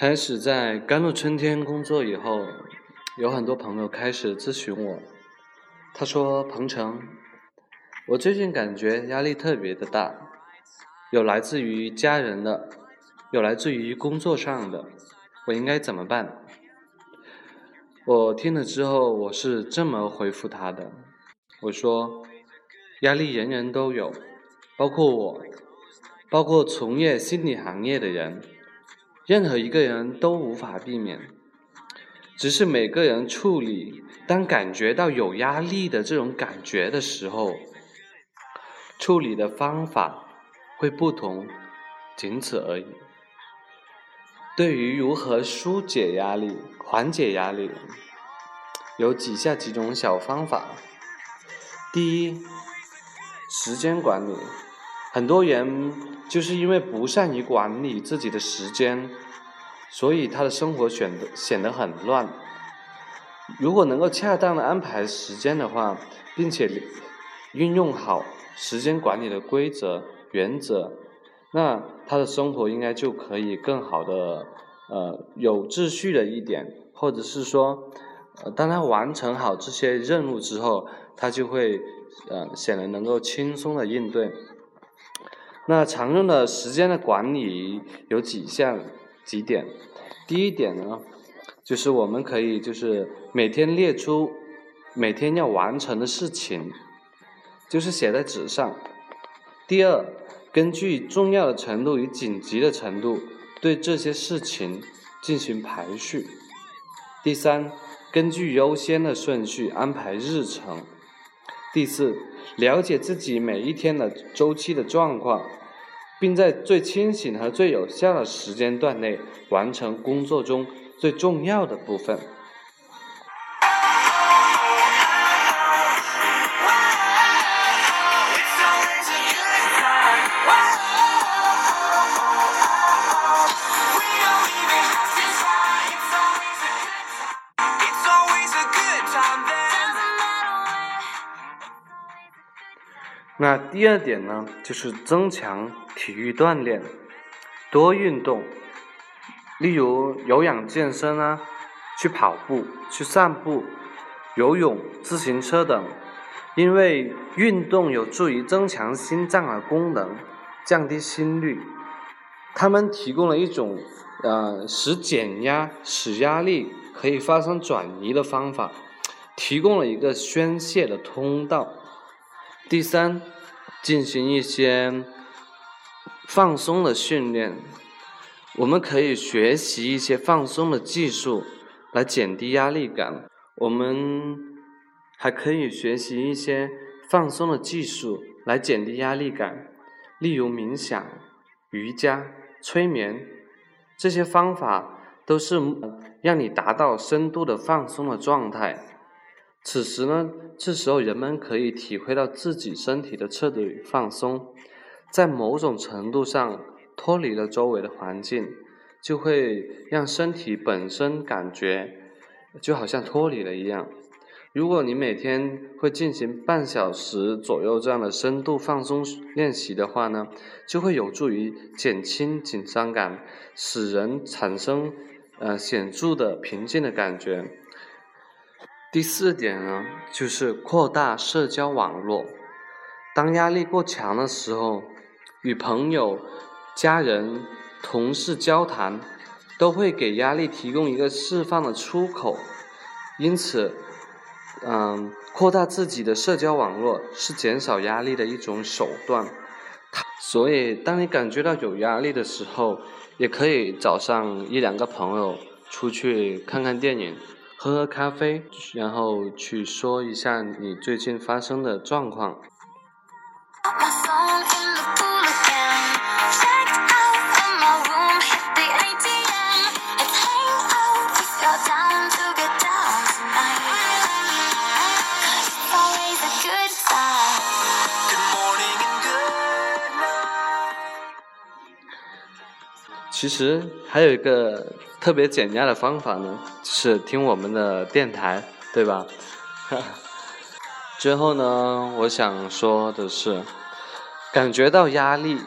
开始在甘露春天工作以后，有很多朋友开始咨询我。他说：“彭程，我最近感觉压力特别的大，有来自于家人的，有来自于工作上的，我应该怎么办？”我听了之后，我是这么回复他的：“我说，压力人人都有，包括我，包括从业心理行业的人。”任何一个人都无法避免，只是每个人处理当感觉到有压力的这种感觉的时候，处理的方法会不同，仅此而已。对于如何疏解压力、缓解压力，有以下几种小方法。第一，时间管理，很多人。就是因为不善于管理自己的时间，所以他的生活显得显得很乱。如果能够恰当的安排时间的话，并且运用好时间管理的规则原则，那他的生活应该就可以更好的呃有秩序的一点，或者是说，当他完成好这些任务之后，他就会呃显得能够轻松的应对。那常用的时间的管理有几项几点，第一点呢，就是我们可以就是每天列出每天要完成的事情，就是写在纸上。第二，根据重要的程度与紧急的程度，对这些事情进行排序。第三，根据优先的顺序安排日程。第四，了解自己每一天的周期的状况。并在最清醒和最有效的时间段内完成工作中最重要的部分。那第二点呢，就是增强体育锻炼，多运动，例如有氧健身啊，去跑步、去散步、游泳、自行车等，因为运动有助于增强心脏的功能，降低心率，他们提供了一种呃使减压、使压力可以发生转移的方法，提供了一个宣泄的通道。第三，进行一些放松的训练，我们可以学习一些放松的技术来减低压力感。我们还可以学习一些放松的技术来减低压力感，例如冥想、瑜伽、催眠，这些方法都是让你达到深度的放松的状态。此时呢，这时候人们可以体会到自己身体的彻底放松，在某种程度上脱离了周围的环境，就会让身体本身感觉就好像脱离了一样。如果你每天会进行半小时左右这样的深度放松练习的话呢，就会有助于减轻紧张感，使人产生呃显著的平静的感觉。第四点呢，就是扩大社交网络。当压力过强的时候，与朋友、家人、同事交谈，都会给压力提供一个释放的出口。因此，嗯，扩大自己的社交网络是减少压力的一种手段。所以，当你感觉到有压力的时候，也可以找上一两个朋友出去看看电影。喝喝咖啡，然后去说一下你最近发生的状况。其实还有一个。特别减压的方法呢，是听我们的电台，对吧？最后呢，我想说的是，感觉到压力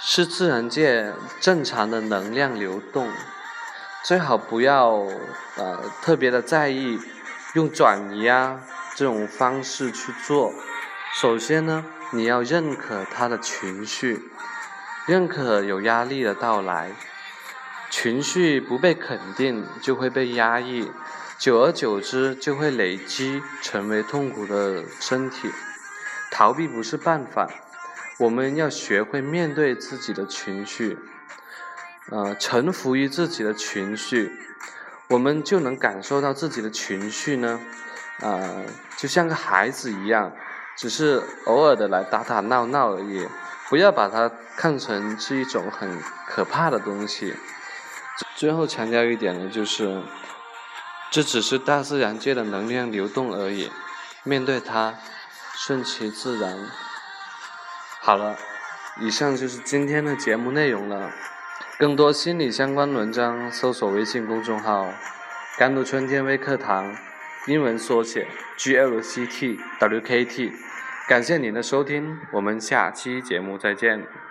是自然界正常的能量流动，最好不要呃特别的在意，用转移啊这种方式去做。首先呢，你要认可他的情绪，认可有压力的到来，情绪不被肯定就会被压抑。久而久之，就会累积成为痛苦的身体。逃避不是办法，我们要学会面对自己的情绪，呃，臣服于自己的情绪，我们就能感受到自己的情绪呢，呃，就像个孩子一样，只是偶尔的来打打闹闹而已。不要把它看成是一种很可怕的东西。最后强调一点呢，就是。这只是大自然界的能量流动而已，面对它，顺其自然。好了，以上就是今天的节目内容了。更多心理相关文章，搜索微信公众号“甘露春天微课堂”，英文缩写 G L C T W K T。感谢您的收听，我们下期节目再见。